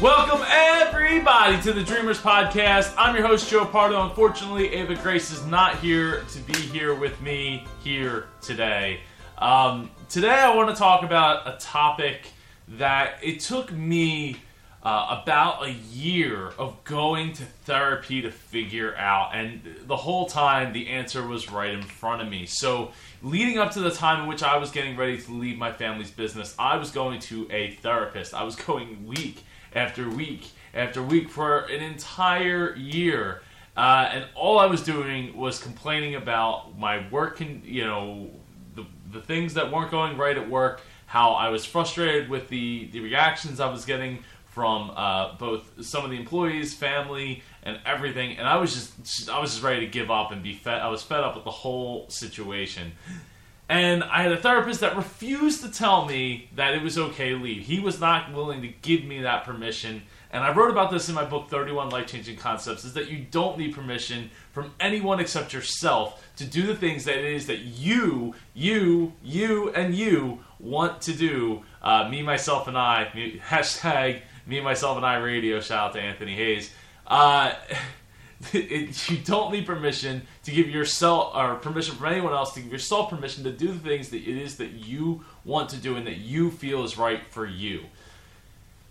Welcome everybody to the Dreamers Podcast. I'm your host Joe Pardo. Unfortunately, Ava Grace is not here to be here with me here today. Um, today, I want to talk about a topic that it took me uh, about a year of going to therapy to figure out, and the whole time the answer was right in front of me. So, leading up to the time in which I was getting ready to leave my family's business, I was going to a therapist. I was going week after week after week for an entire year. Uh, and all I was doing was complaining about my work, and you know, the, the things that weren't going right at work, how I was frustrated with the, the reactions I was getting from uh, both some of the employees, family, and everything. And I was just, I was just ready to give up and be fed. I was fed up with the whole situation. And I had a therapist that refused to tell me that it was okay to leave. He was not willing to give me that permission. And I wrote about this in my book, 31 Life Changing Concepts, is that you don't need permission from anyone except yourself to do the things that it is that you, you, you, and you want to do. Uh, me, myself, and I, hashtag me, myself, and I radio. Shout out to Anthony Hayes. Uh, it, you don't need permission to give yourself or permission from anyone else to give yourself permission to do the things that it is that you want to do and that you feel is right for you.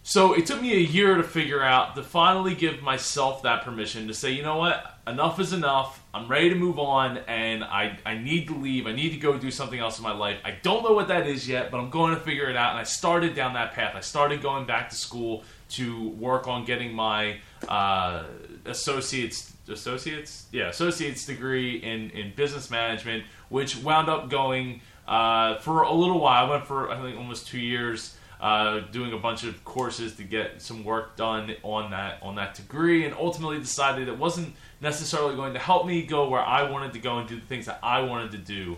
So it took me a year to figure out to finally give myself that permission to say, you know what, enough is enough. I'm ready to move on and I, I need to leave. I need to go do something else in my life. I don't know what that is yet, but I'm going to figure it out. And I started down that path. I started going back to school to work on getting my uh, associates associates yeah associates degree in in business management, which wound up going uh, for a little while. I went for I think almost two years. Uh, doing a bunch of courses to get some work done on that on that degree, and ultimately decided it wasn't necessarily going to help me go where I wanted to go and do the things that I wanted to do.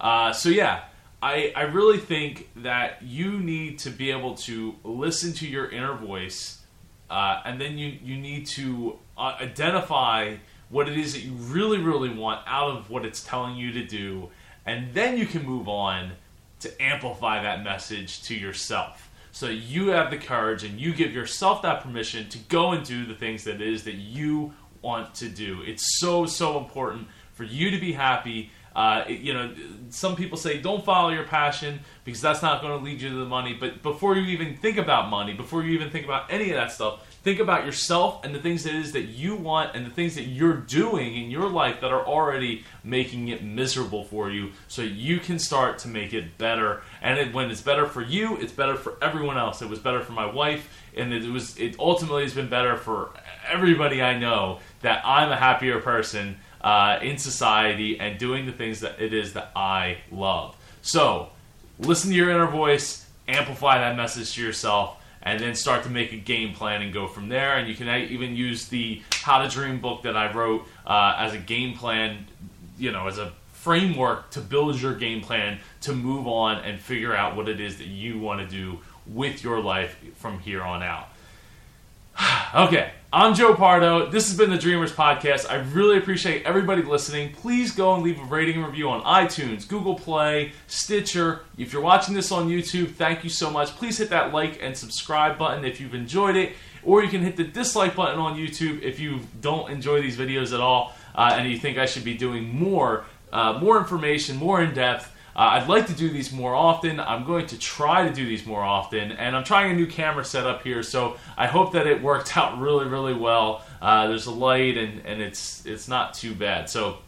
Uh, so yeah, I I really think that you need to be able to listen to your inner voice, uh, and then you you need to uh, identify what it is that you really really want out of what it's telling you to do, and then you can move on to amplify that message to yourself. So you have the courage and you give yourself that permission to go and do the things that it is that you want to do. It's so, so important for you to be happy. Uh, you know, some people say don't follow your passion because that's not going to lead you to the money. But before you even think about money, before you even think about any of that stuff, think about yourself and the things that it is that you want and the things that you're doing in your life that are already making it miserable for you so you can start to make it better and it, when it's better for you it's better for everyone else it was better for my wife and it was it ultimately has been better for everybody i know that i'm a happier person uh, in society and doing the things that it is that i love so listen to your inner voice amplify that message to yourself and then start to make a game plan and go from there. And you can even use the How to Dream book that I wrote uh, as a game plan, you know, as a framework to build your game plan to move on and figure out what it is that you want to do with your life from here on out. Okay, I'm Joe Pardo. This has been the Dreamers Podcast. I really appreciate everybody listening. Please go and leave a rating and review on iTunes, Google Play, Stitcher. If you're watching this on YouTube, thank you so much. Please hit that like and subscribe button if you've enjoyed it, or you can hit the dislike button on YouTube if you don't enjoy these videos at all uh, and you think I should be doing more, uh, more information, more in depth. Uh, I'd like to do these more often. I'm going to try to do these more often, and I'm trying a new camera setup here, so I hope that it worked out really, really well. Uh, there's a light, and, and it's it's not too bad. So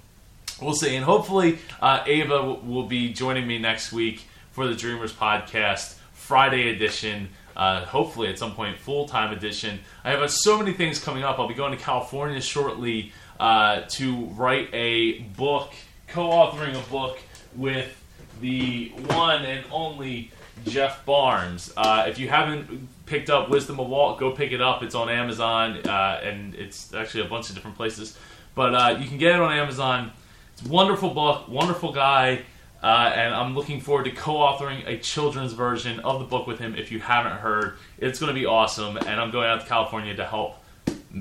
we'll see, and hopefully uh, Ava w- will be joining me next week for the Dreamers podcast Friday edition. Uh, hopefully, at some point, full time edition. I have uh, so many things coming up. I'll be going to California shortly uh, to write a book, co authoring a book with the one and only Jeff Barnes. Uh, if you haven't picked up Wisdom of Walt, go pick it up. It's on Amazon, uh, and it's actually a bunch of different places. But uh, you can get it on Amazon. It's a wonderful book, wonderful guy, uh, and I'm looking forward to co-authoring a children's version of the book with him. If you haven't heard, it's going to be awesome, and I'm going out to California to help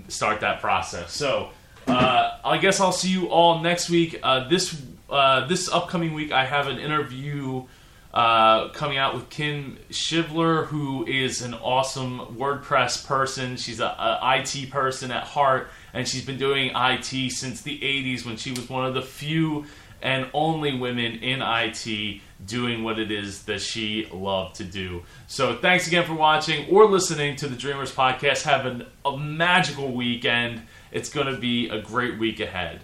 start that process. So uh, I guess I'll see you all next week. Uh, this uh, this upcoming week, I have an interview uh, coming out with Kim Shivler, who is an awesome WordPress person. She's a, a, IT person at heart, and she's been doing IT since the 80s when she was one of the few and only women in IT doing what it is that she loved to do. So thanks again for watching or listening to the Dreamers podcast. Have an, a magical weekend. It's going to be a great week ahead.